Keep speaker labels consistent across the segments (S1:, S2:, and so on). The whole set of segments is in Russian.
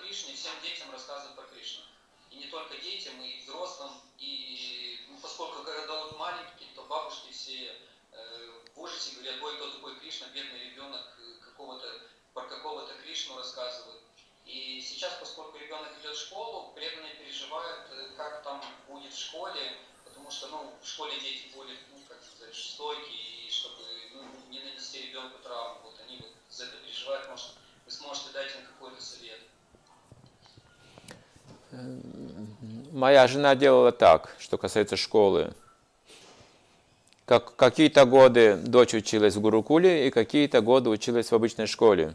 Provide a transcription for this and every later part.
S1: Кришне, и всем детям рассказывать про Кришну. И не только детям, и взрослым. И ну, поскольку города маленькие, то бабушки все э, в ужасе говорят, ой, кто такой Кришна, бедный ребенок, какого-то, про какого-то Кришну рассказывают. И сейчас, поскольку ребенок идет в школу, преданные переживают, э, как там будет в школе, потому что, ну, в школе дети более, ну, как сказать, стойкие, и чтобы ну, не нанести ребенку травму, вот они вот за это переживают, может, вы сможете дать им какой-то совет.
S2: Моя жена делала так, что касается школы. Как, какие-то годы дочь училась в Гурукуле, и какие-то годы училась в обычной школе.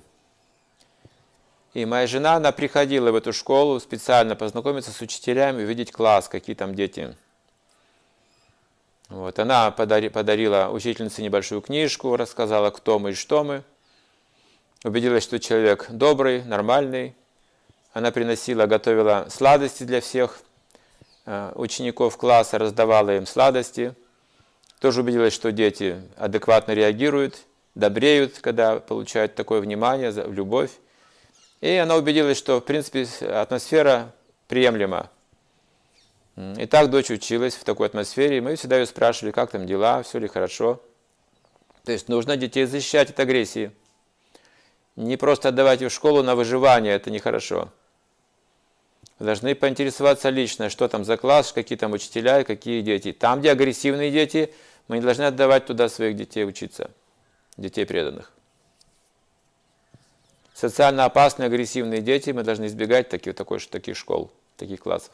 S2: И моя жена, она приходила в эту школу специально познакомиться с учителями, увидеть класс, какие там дети. Вот, она подари, подарила учительнице небольшую книжку, рассказала, кто мы и что мы. Убедилась, что человек добрый, нормальный. Она приносила, готовила сладости для всех э, учеников класса, раздавала им сладости. Тоже убедилась, что дети адекватно реагируют, добреют, когда получают такое внимание, любовь. И она убедилась, что, в принципе, атмосфера приемлема. И так дочь училась в такой атмосфере, и мы всегда ее спрашивали, как там дела, все ли хорошо. То есть нужно детей защищать от агрессии. Не просто отдавать их в школу на выживание, это нехорошо. Вы должны поинтересоваться лично, что там за класс, какие там учителя и какие дети. Там, где агрессивные дети, мы не должны отдавать туда своих детей учиться, детей преданных. Социально опасные, агрессивные дети, мы должны избегать таких, такой, таких школ, таких классов.